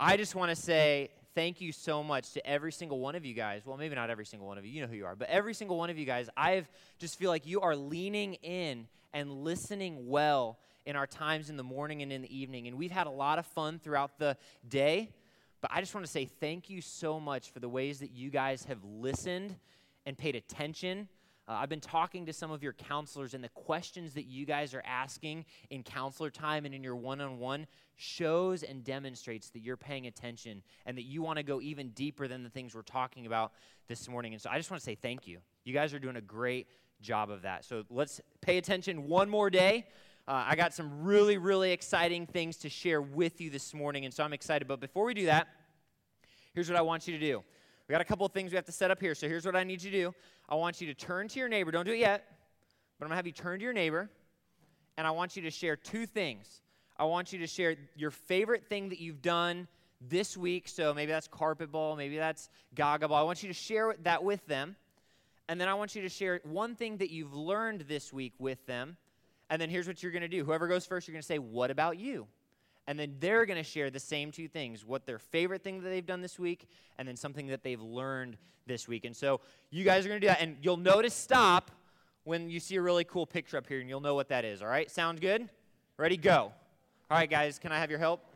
I just want to say thank you so much to every single one of you guys. Well, maybe not every single one of you, you know who you are, but every single one of you guys. I just feel like you are leaning in and listening well in our times in the morning and in the evening. And we've had a lot of fun throughout the day. But I just want to say thank you so much for the ways that you guys have listened and paid attention uh, I've been talking to some of your counselors, and the questions that you guys are asking in counselor time and in your one on one shows and demonstrates that you're paying attention and that you want to go even deeper than the things we're talking about this morning. And so I just want to say thank you. You guys are doing a great job of that. So let's pay attention one more day. Uh, I got some really, really exciting things to share with you this morning, and so I'm excited. But before we do that, here's what I want you to do. We got a couple of things we have to set up here. So here's what I need you to do. I want you to turn to your neighbor. Don't do it yet, but I'm going to have you turn to your neighbor, and I want you to share two things. I want you to share your favorite thing that you've done this week. So maybe that's carpet ball, maybe that's gaga ball. I want you to share that with them. And then I want you to share one thing that you've learned this week with them. And then here's what you're going to do. Whoever goes first, you're going to say, What about you? And then they're going to share the same two things what their favorite thing that they've done this week and then something that they've learned this week. And so you guys are going to do that and you'll notice stop when you see a really cool picture up here and you'll know what that is all right? Sound good? Ready? Go. All right guys can i have your help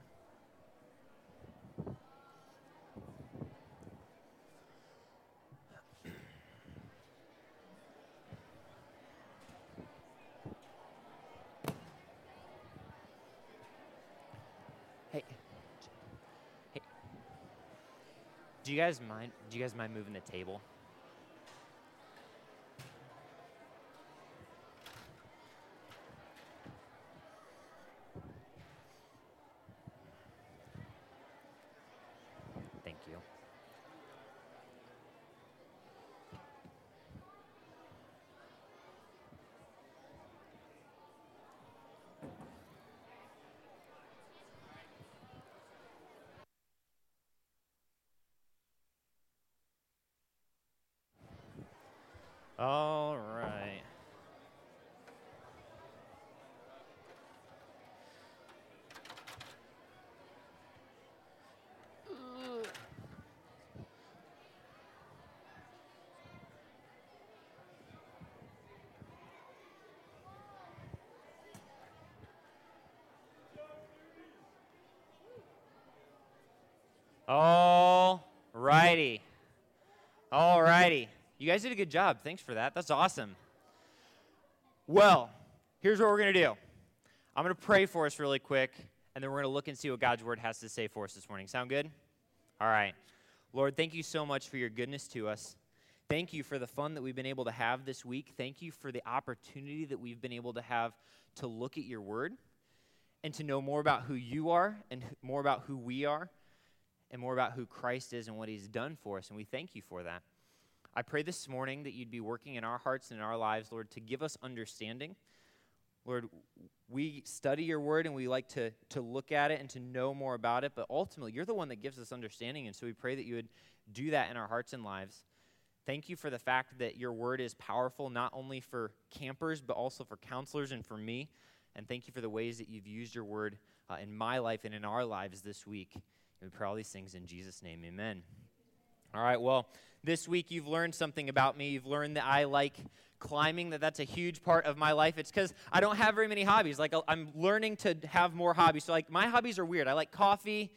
Do you guys mind? Do you guys mind moving the table? All right. All righty. Guys did a good job. Thanks for that. That's awesome. Well, here's what we're going to do I'm going to pray for us really quick, and then we're going to look and see what God's word has to say for us this morning. Sound good? All right. Lord, thank you so much for your goodness to us. Thank you for the fun that we've been able to have this week. Thank you for the opportunity that we've been able to have to look at your word and to know more about who you are and more about who we are and more about who Christ is and what he's done for us. And we thank you for that. I pray this morning that you'd be working in our hearts and in our lives, Lord, to give us understanding. Lord, we study your word and we like to, to look at it and to know more about it, but ultimately, you're the one that gives us understanding. And so we pray that you would do that in our hearts and lives. Thank you for the fact that your word is powerful, not only for campers, but also for counselors and for me. And thank you for the ways that you've used your word uh, in my life and in our lives this week. And we pray all these things in Jesus' name. Amen. All right, well, this week you've learned something about me. You've learned that I like climbing, that that's a huge part of my life. It's because I don't have very many hobbies. Like, I'm learning to have more hobbies. So, like, my hobbies are weird. I like coffee.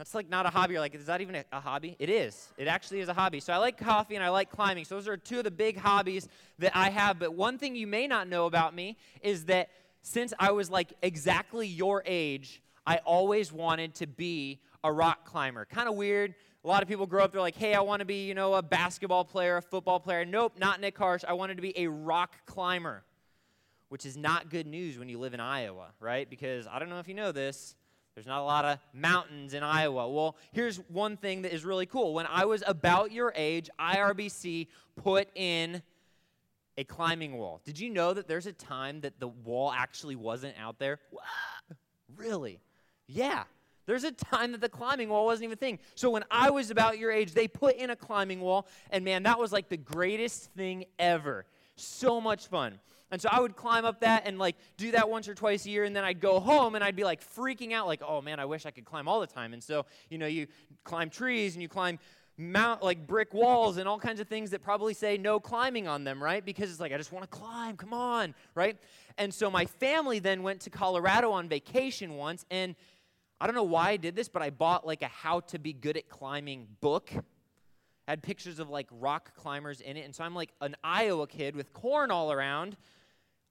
That's like not a hobby. You're like, is that even a, a, hobby? It is. It actually is a hobby. So I like coffee and I like climbing. So those are two of the big hobbies that I have. But one thing you may not know about me is that since I was like exactly your age, I always wanted to be a rock climber. Kind of weird. A lot of people grow up, they're like, hey, I want to be, you know, a basketball player, a football player. Nope, not Nick Harsh. I wanted to be a rock climber, which is not good news when you live in Iowa, right? Because I don't know if you know this, there's not a lot of mountains in Iowa. Well, here's one thing that is really cool. When I was about your age, IRBC put in a climbing wall. Did you know that there's a time that the wall actually wasn't out there? Really? Yeah. There's a time that the climbing wall wasn't even a thing. So when I was about your age, they put in a climbing wall, and man, that was like the greatest thing ever. So much fun. And so I would climb up that and like do that once or twice a year, and then I'd go home and I'd be like freaking out, like, oh man, I wish I could climb all the time. And so, you know, you climb trees and you climb mount like brick walls and all kinds of things that probably say no climbing on them, right? Because it's like, I just want to climb, come on, right? And so my family then went to Colorado on vacation once, and I don't know why I did this, but I bought like a how to be good at climbing book. Had pictures of like rock climbers in it. And so I'm like an Iowa kid with corn all around,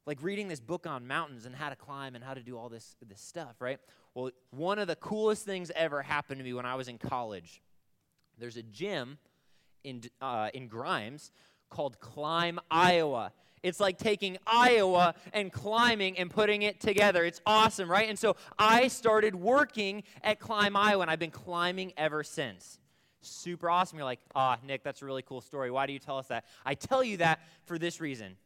like reading this book on mountains and how to climb and how to do all this, this stuff, right? Well, one of the coolest things ever happened to me when I was in college. There's a gym in, uh, in Grimes called Climb Iowa. It's like taking Iowa and climbing and putting it together. It's awesome, right? And so I started working at Climb Iowa, and I've been climbing ever since. Super awesome. You're like, ah, oh, Nick, that's a really cool story. Why do you tell us that? I tell you that for this reason.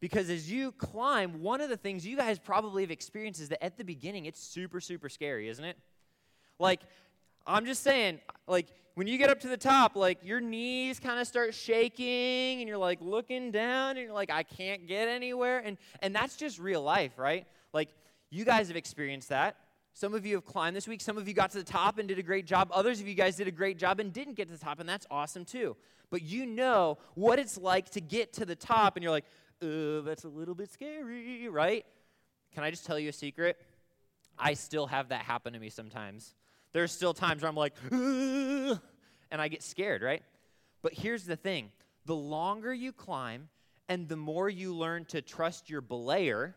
Because as you climb, one of the things you guys probably have experienced is that at the beginning, it's super, super scary, isn't it? Like, I'm just saying, like, when you get up to the top, like your knees kind of start shaking and you're like looking down and you're like, I can't get anywhere. And and that's just real life, right? Like you guys have experienced that. Some of you have climbed this week. Some of you got to the top and did a great job. Others of you guys did a great job and didn't get to the top, and that's awesome too. But you know what it's like to get to the top, and you're like, uh, that's a little bit scary, right? Can I just tell you a secret? I still have that happen to me sometimes. There's still times where I'm like, and I get scared, right? But here's the thing the longer you climb and the more you learn to trust your belayer,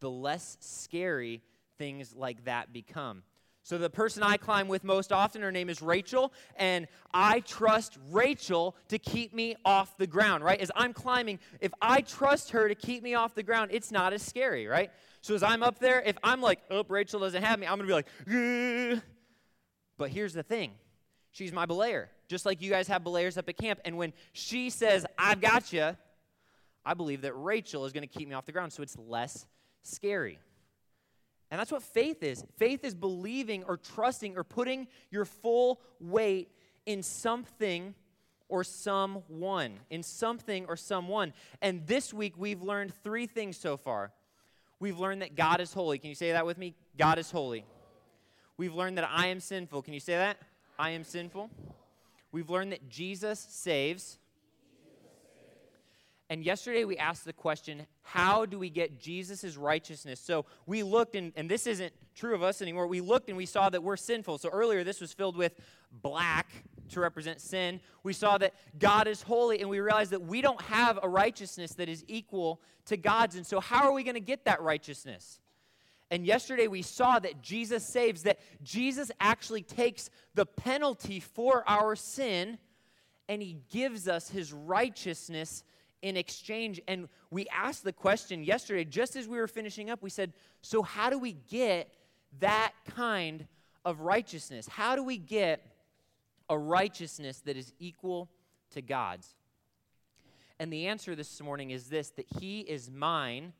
the less scary things like that become. So, the person I climb with most often, her name is Rachel, and I trust Rachel to keep me off the ground, right? As I'm climbing, if I trust her to keep me off the ground, it's not as scary, right? So as I'm up there, if I'm like, oh, Rachel doesn't have me, I'm going to be like, Gah. but here's the thing she's my belayer, just like you guys have belayers up at camp. And when she says, I've got you, I believe that Rachel is going to keep me off the ground, so it's less scary. And that's what faith is. Faith is believing or trusting or putting your full weight in something or someone, in something or someone. And this week we've learned three things so far. We've learned that God is holy. Can you say that with me? God is holy. We've learned that I am sinful. Can you say that? I am sinful. We've learned that Jesus saves. And yesterday we asked the question how do we get Jesus' righteousness? So we looked, and, and this isn't true of us anymore. We looked and we saw that we're sinful. So earlier this was filled with black to represent sin. We saw that God is holy, and we realized that we don't have a righteousness that is equal to God's. And so, how are we going to get that righteousness? And yesterday we saw that Jesus saves, that Jesus actually takes the penalty for our sin and he gives us his righteousness in exchange. And we asked the question yesterday, just as we were finishing up, we said, So, how do we get that kind of righteousness? How do we get a righteousness that is equal to God's? And the answer this morning is this that He is mine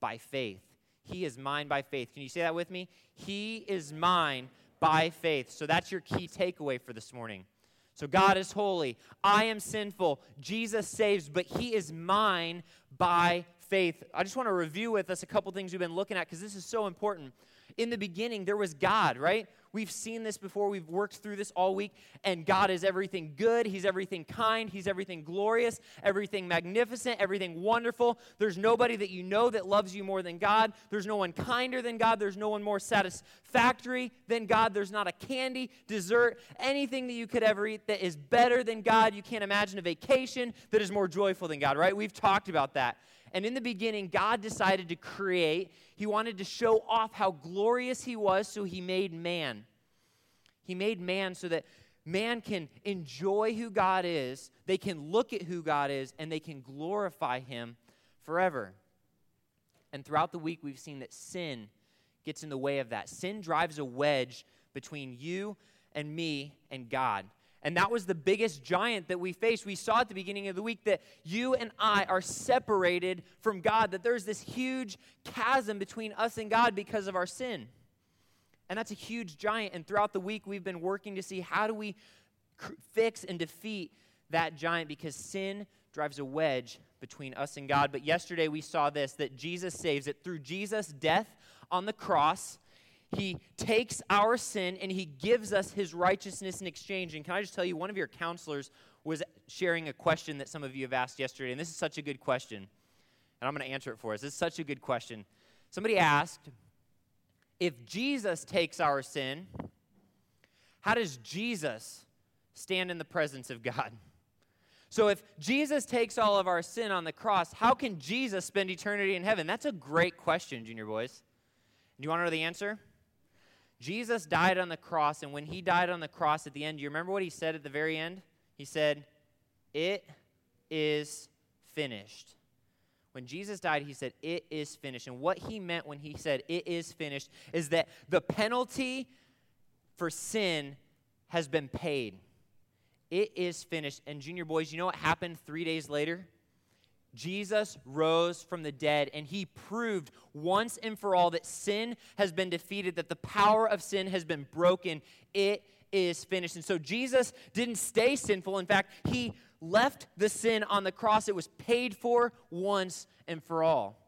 by faith. He is mine by faith. Can you say that with me? He is mine by faith. So that's your key takeaway for this morning. So God is holy. I am sinful. Jesus saves, but He is mine by faith. I just want to review with us a couple things we've been looking at because this is so important. In the beginning, there was God, right? We've seen this before. We've worked through this all week. And God is everything good. He's everything kind. He's everything glorious, everything magnificent, everything wonderful. There's nobody that you know that loves you more than God. There's no one kinder than God. There's no one more satisfactory than God. There's not a candy, dessert, anything that you could ever eat that is better than God. You can't imagine a vacation that is more joyful than God, right? We've talked about that. And in the beginning, God decided to create. He wanted to show off how glorious He was, so He made man. He made man so that man can enjoy who God is, they can look at who God is, and they can glorify Him forever. And throughout the week, we've seen that sin gets in the way of that. Sin drives a wedge between you and me and God. And that was the biggest giant that we faced. We saw at the beginning of the week that you and I are separated from God, that there's this huge chasm between us and God because of our sin. And that's a huge giant. And throughout the week, we've been working to see how do we fix and defeat that giant because sin drives a wedge between us and God. But yesterday we saw this that Jesus saves it through Jesus' death on the cross. He takes our sin and he gives us his righteousness in exchange. And can I just tell you, one of your counselors was sharing a question that some of you have asked yesterday, and this is such a good question. And I'm going to answer it for us. This is such a good question. Somebody asked, if Jesus takes our sin, how does Jesus stand in the presence of God? So, if Jesus takes all of our sin on the cross, how can Jesus spend eternity in heaven? That's a great question, junior boys. Do you want to know the answer? Jesus died on the cross, and when he died on the cross at the end, do you remember what he said at the very end? He said, It is finished. When Jesus died, he said, It is finished. And what he meant when he said, It is finished, is that the penalty for sin has been paid. It is finished. And, junior boys, you know what happened three days later? Jesus rose from the dead and he proved once and for all that sin has been defeated, that the power of sin has been broken. It is finished. And so Jesus didn't stay sinful. In fact, he left the sin on the cross. It was paid for once and for all.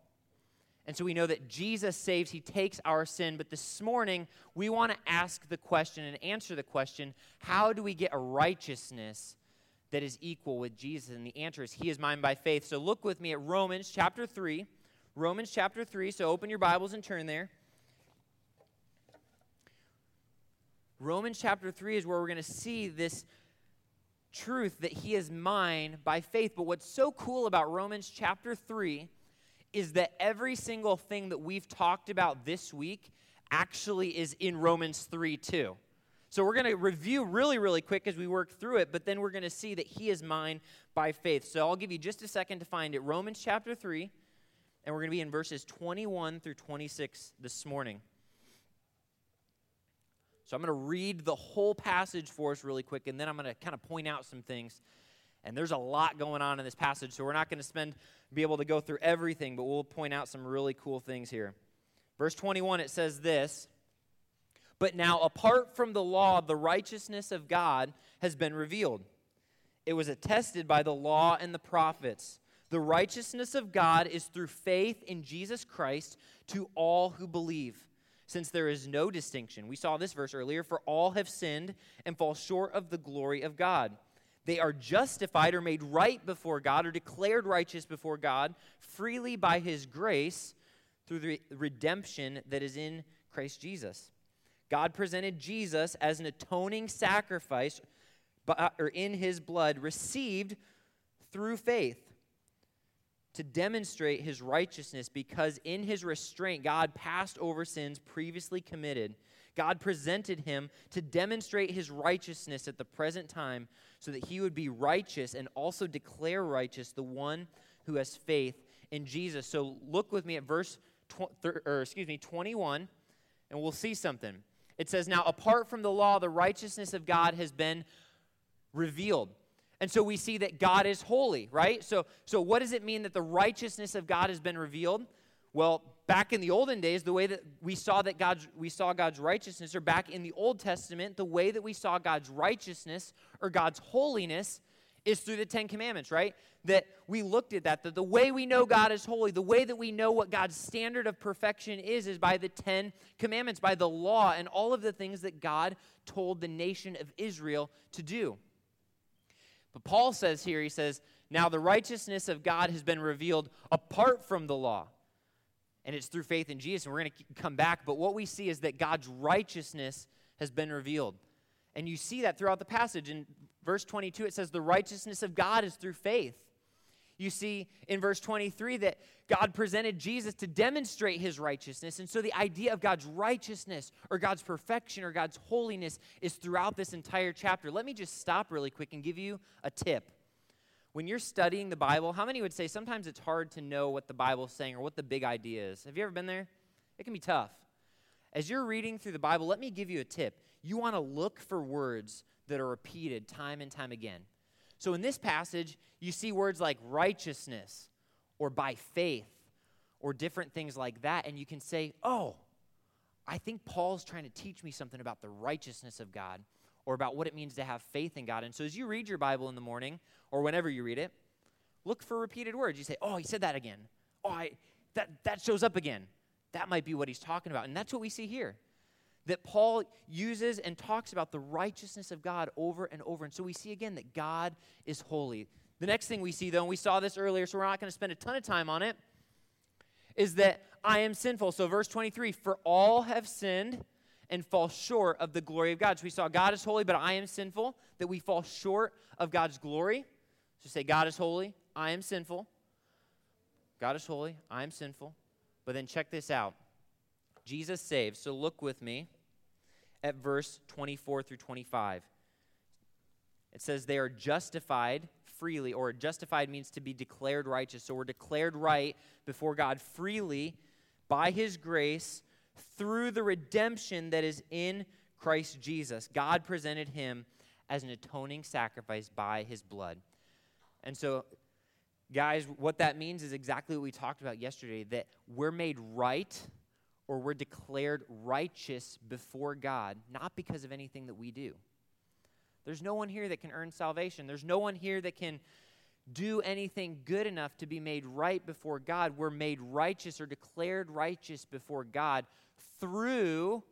And so we know that Jesus saves, he takes our sin. But this morning, we want to ask the question and answer the question how do we get a righteousness that is equal with Jesus? And the answer is, He is mine by faith. So look with me at Romans chapter 3. Romans chapter 3. So open your Bibles and turn there. Romans chapter 3 is where we're going to see this truth that He is mine by faith. But what's so cool about Romans chapter 3 is that every single thing that we've talked about this week actually is in Romans 3 too. So we're going to review really, really quick as we work through it, but then we're going to see that He is mine by faith. So I'll give you just a second to find it. Romans chapter 3, and we're going to be in verses 21 through 26 this morning. So I'm going to read the whole passage for us really quick, and then I'm going to kind of point out some things. And there's a lot going on in this passage, so we're not going to spend be able to go through everything, but we'll point out some really cool things here. Verse 21 it says this, but now, apart from the law, the righteousness of God has been revealed. It was attested by the law and the prophets. The righteousness of God is through faith in Jesus Christ to all who believe, since there is no distinction. We saw this verse earlier for all have sinned and fall short of the glory of God. They are justified or made right before God or declared righteous before God freely by his grace through the redemption that is in Christ Jesus. God presented Jesus as an atoning sacrifice uh, or in his blood received through faith to demonstrate his righteousness because in his restraint God passed over sins previously committed. God presented him to demonstrate his righteousness at the present time so that he would be righteous and also declare righteous the one who has faith in Jesus. So look with me at verse tw- or excuse me 21 and we'll see something. It says, Now, apart from the law, the righteousness of God has been revealed. And so we see that God is holy, right? So, so what does it mean that the righteousness of God has been revealed? Well, back in the olden days, the way that we saw that God's we saw God's righteousness, or back in the Old Testament, the way that we saw God's righteousness or God's holiness is through the Ten Commandments, right? That we looked at that, that the way we know God is holy, the way that we know what God's standard of perfection is, is by the Ten Commandments, by the law, and all of the things that God told the nation of Israel to do. But Paul says here, he says, Now the righteousness of God has been revealed apart from the law. And it's through faith in Jesus, and we're going to come back. But what we see is that God's righteousness has been revealed. And you see that throughout the passage. In verse 22, it says, The righteousness of God is through faith. You see in verse 23 that God presented Jesus to demonstrate his righteousness. And so the idea of God's righteousness or God's perfection or God's holiness is throughout this entire chapter. Let me just stop really quick and give you a tip. When you're studying the Bible, how many would say sometimes it's hard to know what the Bible's saying or what the big idea is? Have you ever been there? It can be tough. As you're reading through the Bible, let me give you a tip. You want to look for words that are repeated time and time again. So in this passage, you see words like righteousness or by faith or different things like that, and you can say, oh, I think Paul's trying to teach me something about the righteousness of God or about what it means to have faith in God. And so as you read your Bible in the morning or whenever you read it, look for repeated words. You say, oh, he said that again. Oh, I, that, that shows up again. That might be what he's talking about. And that's what we see here. That Paul uses and talks about the righteousness of God over and over. And so we see again that God is holy. The next thing we see, though, and we saw this earlier, so we're not going to spend a ton of time on it, is that I am sinful. So, verse 23 For all have sinned and fall short of the glory of God. So, we saw God is holy, but I am sinful, that we fall short of God's glory. So, say, God is holy, I am sinful. God is holy, I am sinful. But then check this out Jesus saves. So, look with me at verse 24 through 25. It says, They are justified freely, or justified means to be declared righteous. So we're declared right before God freely by His grace through the redemption that is in Christ Jesus. God presented Him as an atoning sacrifice by His blood. And so, guys, what that means is exactly what we talked about yesterday that we're made right or we're declared righteous before God, not because of anything that we do. There's no one here that can earn salvation. There's no one here that can do anything good enough to be made right before God. We're made righteous or declared righteous before God through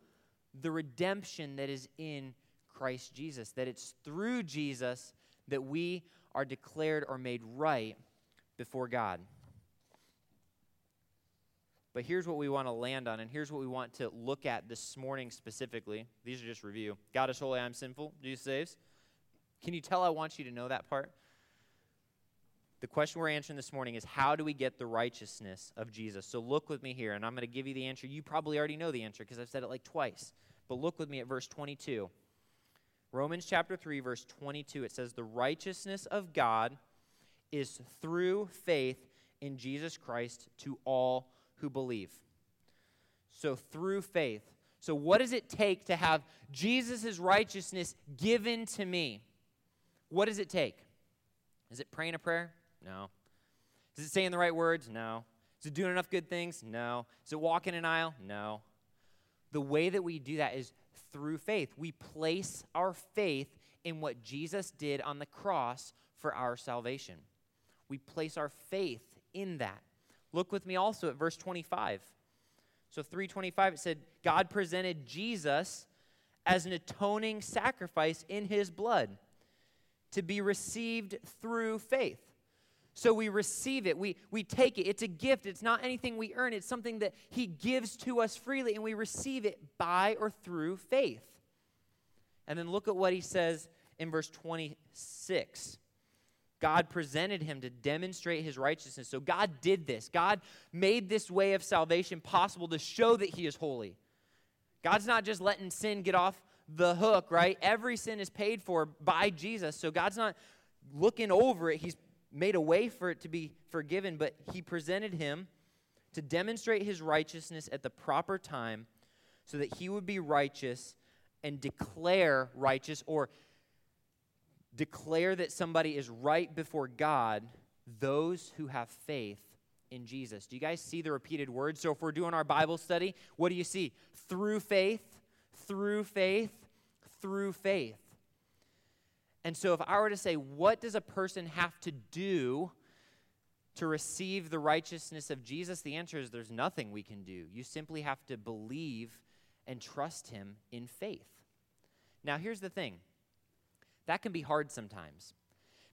the redemption that is in Christ Jesus. That it's through Jesus that we are declared or made right before God. But here's what we want to land on, and here's what we want to look at this morning specifically. These are just review. God is holy, I'm sinful. Jesus saves. Can you tell I want you to know that part? The question we're answering this morning is how do we get the righteousness of Jesus? So look with me here, and I'm going to give you the answer. You probably already know the answer because I've said it like twice. But look with me at verse 22. Romans chapter 3, verse 22, it says, The righteousness of God is through faith in Jesus Christ to all who believe. So, through faith. So, what does it take to have Jesus' righteousness given to me? What does it take? Is it praying a prayer? No. Is it saying the right words? No. Is it doing enough good things? No. Is it walking an aisle? No. The way that we do that is through faith. We place our faith in what Jesus did on the cross for our salvation. We place our faith in that. Look with me also at verse 25. So 325 it said God presented Jesus as an atoning sacrifice in his blood to be received through faith. So we receive it, we, we take it. It's a gift, it's not anything we earn, it's something that He gives to us freely, and we receive it by or through faith. And then look at what He says in verse 26. God presented him to demonstrate his righteousness. So God did this. God made this way of salvation possible to show that he is holy. God's not just letting sin get off the hook, right? Every sin is paid for by Jesus. So God's not looking over it. He's made a way for it to be forgiven, but he presented him to demonstrate his righteousness at the proper time so that he would be righteous and declare righteous or declare that somebody is right before God, those who have faith in Jesus. Do you guys see the repeated words? So if we're doing our Bible study, what do you see? Through faith, through faith, through faith. And so if I were to say, what does a person have to do to receive the righteousness of Jesus? The answer is there's nothing we can do. You simply have to believe and trust him in faith. Now, here's the thing that can be hard sometimes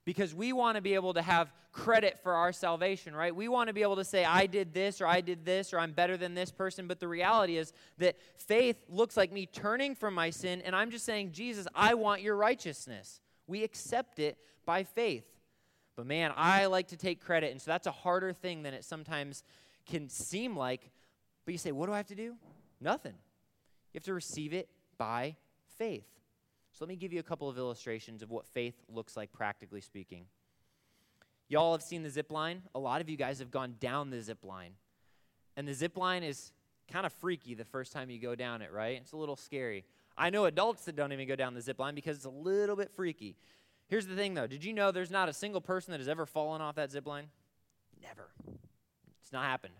because we want to be able to have credit for our salvation, right? We want to be able to say, I did this, or I did this, or I'm better than this person. But the reality is that faith looks like me turning from my sin, and I'm just saying, Jesus, I want your righteousness. We accept it by faith. But man, I like to take credit, and so that's a harder thing than it sometimes can seem like. But you say, what do I have to do? Nothing. You have to receive it by faith. So let me give you a couple of illustrations of what faith looks like, practically speaking. Y'all have seen the zip line. A lot of you guys have gone down the zip line. And the zip line is kind of freaky the first time you go down it, right? It's a little scary. I know adults that don't even go down the zip line because it's a little bit freaky. Here's the thing though did you know there's not a single person that has ever fallen off that zip line? Never. It's not happened.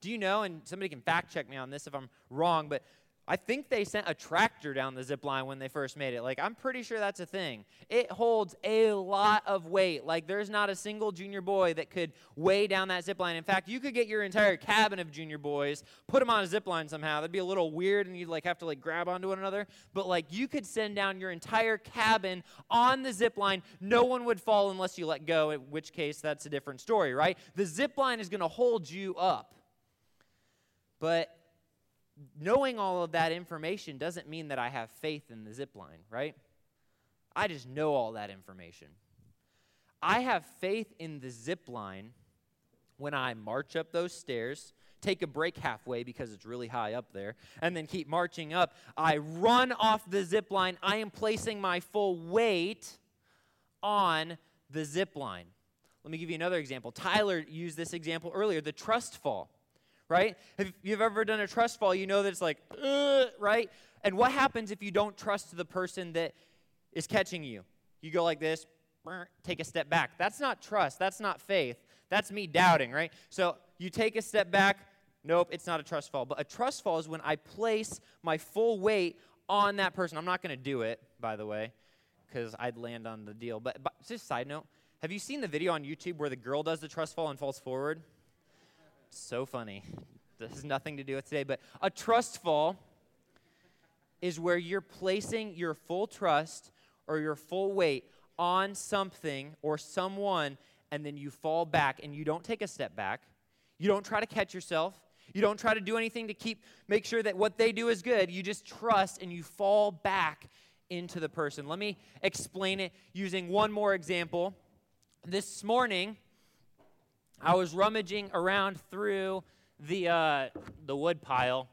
Do you know, and somebody can fact check me on this if I'm wrong, but I think they sent a tractor down the zip line when they first made it. Like, I'm pretty sure that's a thing. It holds a lot of weight. Like, there's not a single junior boy that could weigh down that zip line. In fact, you could get your entire cabin of junior boys, put them on a zip line somehow. That'd be a little weird, and you'd like have to like grab onto one another. But like, you could send down your entire cabin on the zip line. No one would fall unless you let go. In which case, that's a different story, right? The zip line is going to hold you up. But knowing all of that information doesn't mean that I have faith in the zip line, right? I just know all that information. I have faith in the zip line when I march up those stairs, take a break halfway because it's really high up there, and then keep marching up. I run off the zip line. I am placing my full weight on the zip line. Let me give you another example. Tyler used this example earlier the trust fall right? If you've ever done a trust fall, you know that it's like, right? And what happens if you don't trust the person that is catching you? You go like this, take a step back. That's not trust. That's not faith. That's me doubting, right? So you take a step back. Nope, it's not a trust fall. But a trust fall is when I place my full weight on that person. I'm not going to do it, by the way, because I'd land on the deal. But, but just side note, have you seen the video on YouTube where the girl does the trust fall and falls forward? So funny. This has nothing to do with today, but a trust fall is where you're placing your full trust or your full weight on something or someone, and then you fall back and you don't take a step back. You don't try to catch yourself. You don't try to do anything to keep make sure that what they do is good. You just trust and you fall back into the person. Let me explain it using one more example. This morning, I was rummaging around through the, uh, the wood pile,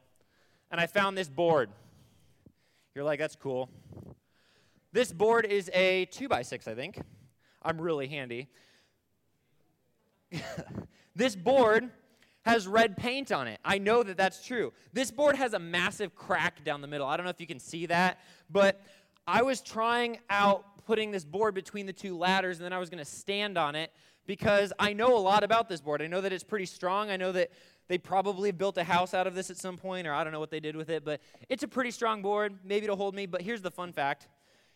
and I found this board. You're like, that's cool. This board is a 2 by 6 I think. I'm really handy. this board has red paint on it. I know that that's true. This board has a massive crack down the middle. I don't know if you can see that, but I was trying out putting this board between the two ladders, and then I was going to stand on it because I know a lot about this board. I know that it's pretty strong. I know that they probably built a house out of this at some point, or I don't know what they did with it, but it's a pretty strong board. Maybe it'll hold me. But here's the fun fact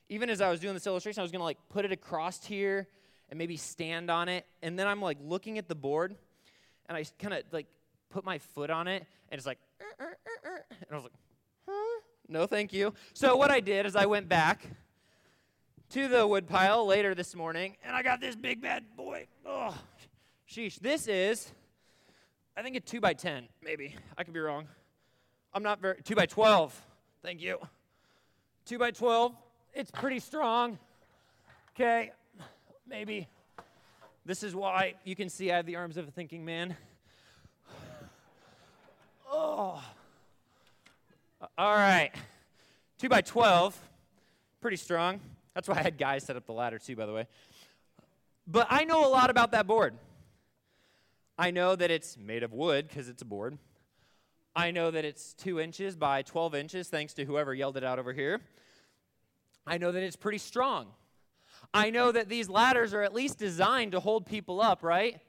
even as I was doing this illustration, I was going to like put it across here and maybe stand on it. And then I'm like looking at the board, and I kind of like put my foot on it, and it's like, uh, uh, uh, and I was like, huh? no, thank you. So what I did is I went back to the woodpile later this morning, and I got this big bad boy. Oh, sheesh. This is, I think, a 2 by 10 maybe. I could be wrong. I'm not very, 2 by 12 Thank you. 2 by 12 It's pretty strong. Okay, maybe. This is why you can see I have the arms of a thinking man. Oh. All right. 2 by 12 pretty strong. That's why I had guys set up the ladder too, by the way. But I know a lot about that board. I know that it's made of wood because it's a board. I know that it's two inches by 12 inches, thanks to whoever yelled it out over here. I know that it's pretty strong. I know that these ladders are at least designed to hold people up, right?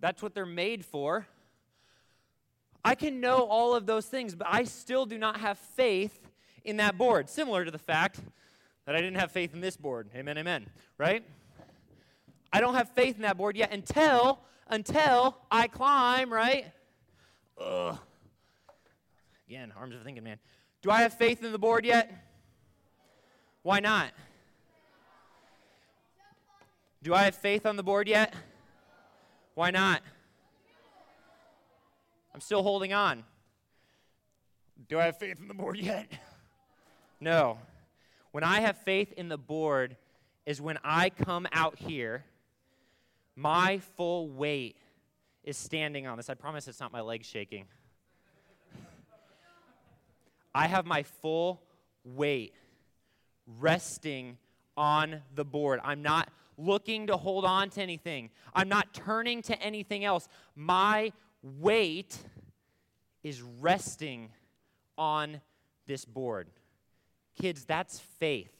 That's what they're made for. I can know all of those things, but I still do not have faith in that board. Similar to the fact that I didn't have faith in this board. Amen, amen. Right? I don't have faith in that board yet until until I climb, right? Ugh. Again, arms of thinking, man. Do I have faith in the board yet? Why not? Do I have faith on the board yet? Why not? I'm still holding on. Do I have faith in the board yet? No. When I have faith in the board, is when I come out here, my full weight is standing on this. I promise it's not my legs shaking. I have my full weight resting on the board. I'm not looking to hold on to anything, I'm not turning to anything else. My weight is resting on this board. Kids, that's faith.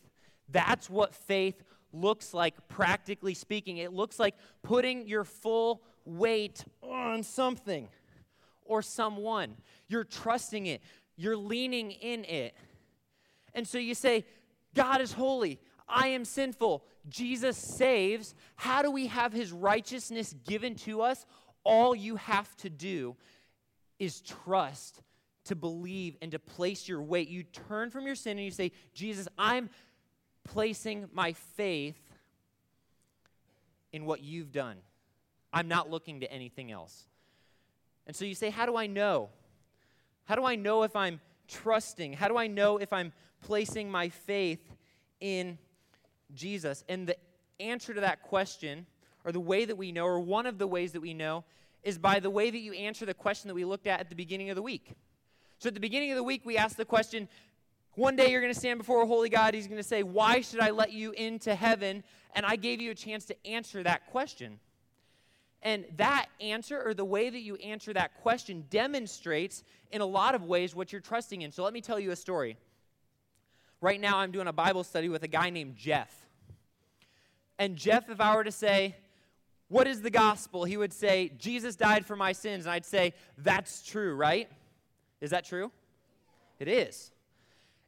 That's what faith looks like, practically speaking. It looks like putting your full weight on something or someone. You're trusting it. you're leaning in it. And so you say, God is holy. I am sinful. Jesus saves. How do we have his righteousness given to us? All you have to do is trust, to believe, and to place your weight. You turn from your sin and you say, Jesus, I'm placing my faith in what you've done. I'm not looking to anything else. And so you say, How do I know? How do I know if I'm trusting? How do I know if I'm placing my faith in Jesus? And the answer to that question, or the way that we know, or one of the ways that we know, is by the way that you answer the question that we looked at at the beginning of the week. So at the beginning of the week, we asked the question one day you're going to stand before a holy God. He's going to say, Why should I let you into heaven? And I gave you a chance to answer that question. And that answer, or the way that you answer that question, demonstrates in a lot of ways what you're trusting in. So let me tell you a story. Right now, I'm doing a Bible study with a guy named Jeff. And Jeff, if I were to say, What is the gospel? He would say, Jesus died for my sins. And I'd say, That's true, right? Is that true? It is.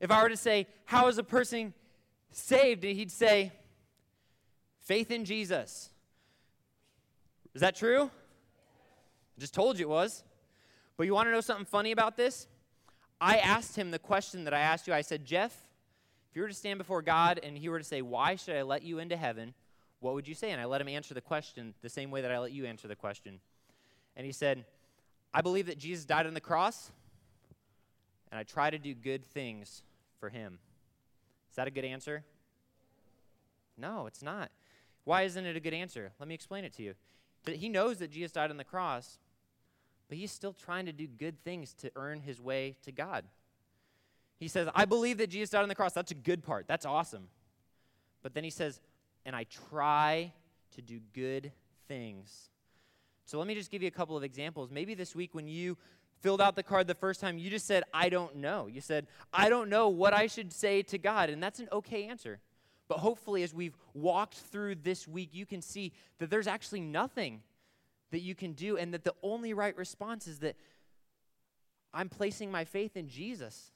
If I were to say, How is a person saved? He'd say, Faith in Jesus. Is that true? I just told you it was. But you want to know something funny about this? I asked him the question that I asked you. I said, Jeff, if you were to stand before God and he were to say, Why should I let you into heaven? What would you say? And I let him answer the question the same way that I let you answer the question. And he said, I believe that Jesus died on the cross, and I try to do good things for him. Is that a good answer? No, it's not. Why isn't it a good answer? Let me explain it to you. He knows that Jesus died on the cross, but he's still trying to do good things to earn his way to God. He says, I believe that Jesus died on the cross. That's a good part. That's awesome. But then he says, and I try to do good things. So let me just give you a couple of examples. Maybe this week when you filled out the card the first time, you just said, I don't know. You said, I don't know what I should say to God. And that's an okay answer. But hopefully, as we've walked through this week, you can see that there's actually nothing that you can do, and that the only right response is that I'm placing my faith in Jesus.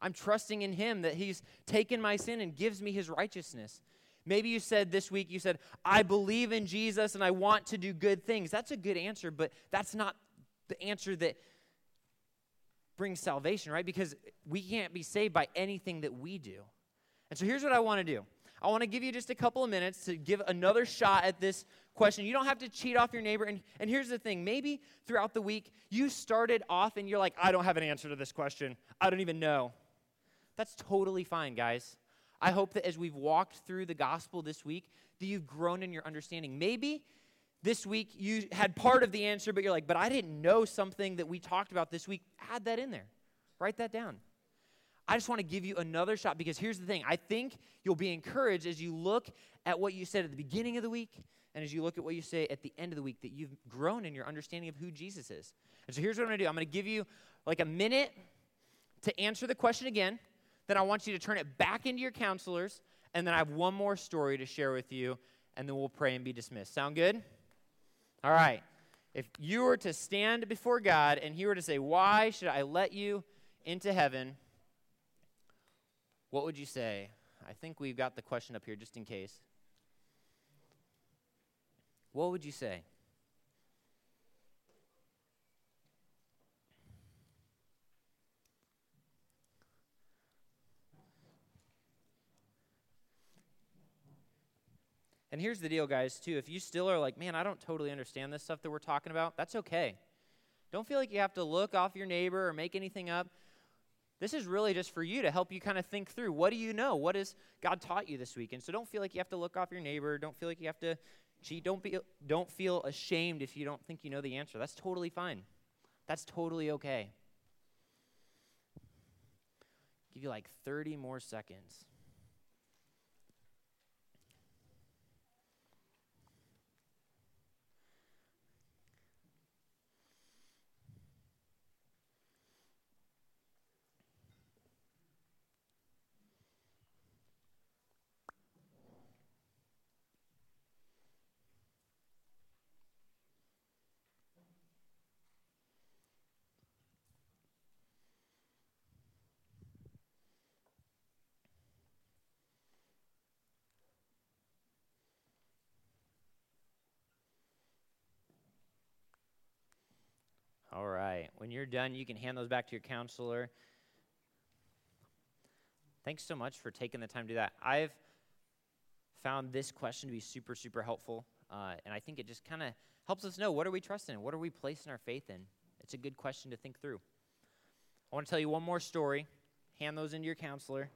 I'm trusting in Him that He's taken my sin and gives me His righteousness. Maybe you said this week, you said, I believe in Jesus and I want to do good things. That's a good answer, but that's not the answer that brings salvation, right? Because we can't be saved by anything that we do. And so here's what I want to do I want to give you just a couple of minutes to give another shot at this question. You don't have to cheat off your neighbor. And, and here's the thing maybe throughout the week, you started off and you're like, I don't have an answer to this question. I don't even know. That's totally fine, guys. I hope that as we've walked through the gospel this week, that you've grown in your understanding. Maybe this week you had part of the answer, but you're like, but I didn't know something that we talked about this week. Add that in there. Write that down. I just want to give you another shot because here's the thing. I think you'll be encouraged as you look at what you said at the beginning of the week and as you look at what you say at the end of the week that you've grown in your understanding of who Jesus is. And so here's what I'm going to do I'm going to give you like a minute to answer the question again. Then I want you to turn it back into your counselors. And then I have one more story to share with you. And then we'll pray and be dismissed. Sound good? All right. If you were to stand before God and He were to say, Why should I let you into heaven? What would you say? I think we've got the question up here just in case. What would you say? And here's the deal, guys, too. If you still are like, man, I don't totally understand this stuff that we're talking about, that's okay. Don't feel like you have to look off your neighbor or make anything up. This is really just for you to help you kind of think through what do you know? What has God taught you this week? And so don't feel like you have to look off your neighbor. Don't feel like you have to cheat. Don't, be, don't feel ashamed if you don't think you know the answer. That's totally fine. That's totally okay. Give you like 30 more seconds. Right. When you're done, you can hand those back to your counselor. Thanks so much for taking the time to do that. I've found this question to be super, super helpful, uh, and I think it just kind of helps us know what are we trusting in? What are we placing our faith in? It's a good question to think through. I want to tell you one more story. Hand those into your counselor.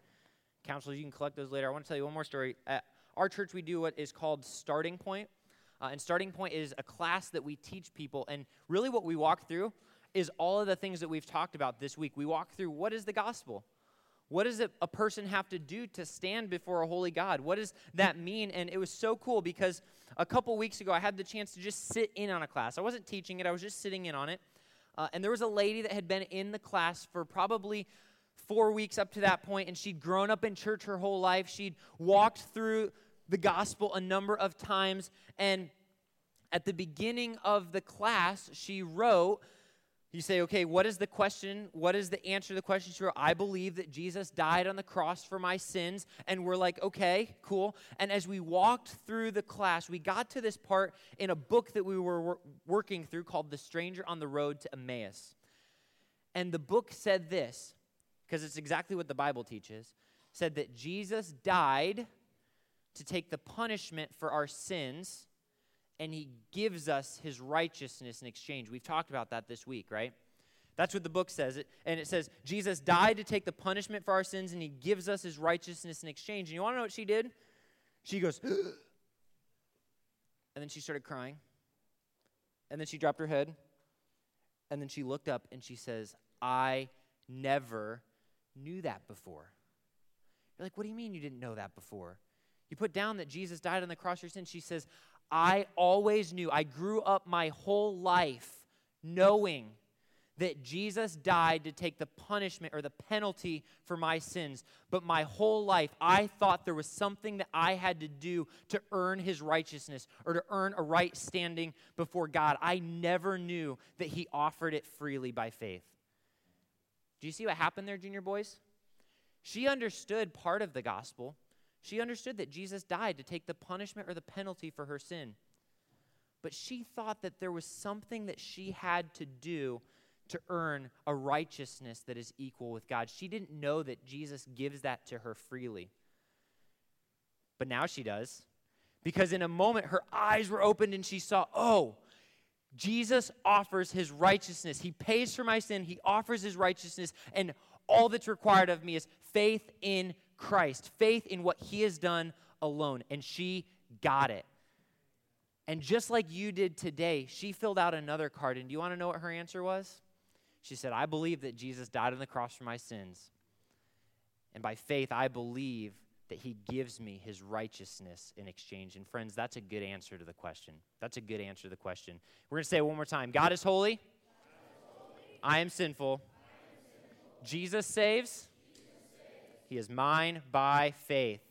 Counselors, you can collect those later. I want to tell you one more story. At our church, we do what is called Starting Point. Uh, and Starting Point is a class that we teach people. And really, what we walk through is all of the things that we've talked about this week. We walk through what is the gospel? What does a person have to do to stand before a holy God? What does that mean? And it was so cool because a couple weeks ago, I had the chance to just sit in on a class. I wasn't teaching it, I was just sitting in on it. Uh, and there was a lady that had been in the class for probably four weeks up to that point, and she'd grown up in church her whole life. She'd walked through the gospel a number of times. And at the beginning of the class, she wrote you say, okay, what is the question? What is the answer to the question? Sure, I believe that Jesus died on the cross for my sins. And we're like, okay, cool. And as we walked through the class, we got to this part in a book that we were wor- working through called The Stranger on the Road to Emmaus. And the book said this, because it's exactly what the Bible teaches, said that Jesus died to take the punishment for our sins and he gives us his righteousness in exchange. We've talked about that this week, right? That's what the book says. And it says, Jesus died to take the punishment for our sins, and he gives us his righteousness in exchange. And you want to know what she did? She goes, and then she started crying. And then she dropped her head. And then she looked up and she says, I never knew that before. You're like, what do you mean you didn't know that before? You put down that Jesus died on the cross for your sins. She says, I always knew, I grew up my whole life knowing that Jesus died to take the punishment or the penalty for my sins. But my whole life, I thought there was something that I had to do to earn his righteousness or to earn a right standing before God. I never knew that he offered it freely by faith. Do you see what happened there, junior boys? She understood part of the gospel. She understood that Jesus died to take the punishment or the penalty for her sin. But she thought that there was something that she had to do to earn a righteousness that is equal with God. She didn't know that Jesus gives that to her freely. But now she does. Because in a moment, her eyes were opened and she saw, oh, Jesus offers his righteousness. He pays for my sin, he offers his righteousness, and all that's required of me is faith in Christ, faith in what he has done alone. And she got it. And just like you did today, she filled out another card. And do you want to know what her answer was? She said, I believe that Jesus died on the cross for my sins. And by faith, I believe that he gives me his righteousness in exchange. And friends, that's a good answer to the question. That's a good answer to the question. We're going to say it one more time God is holy. God is holy. I am. I am sinful. Jesus saves. He is mine by faith.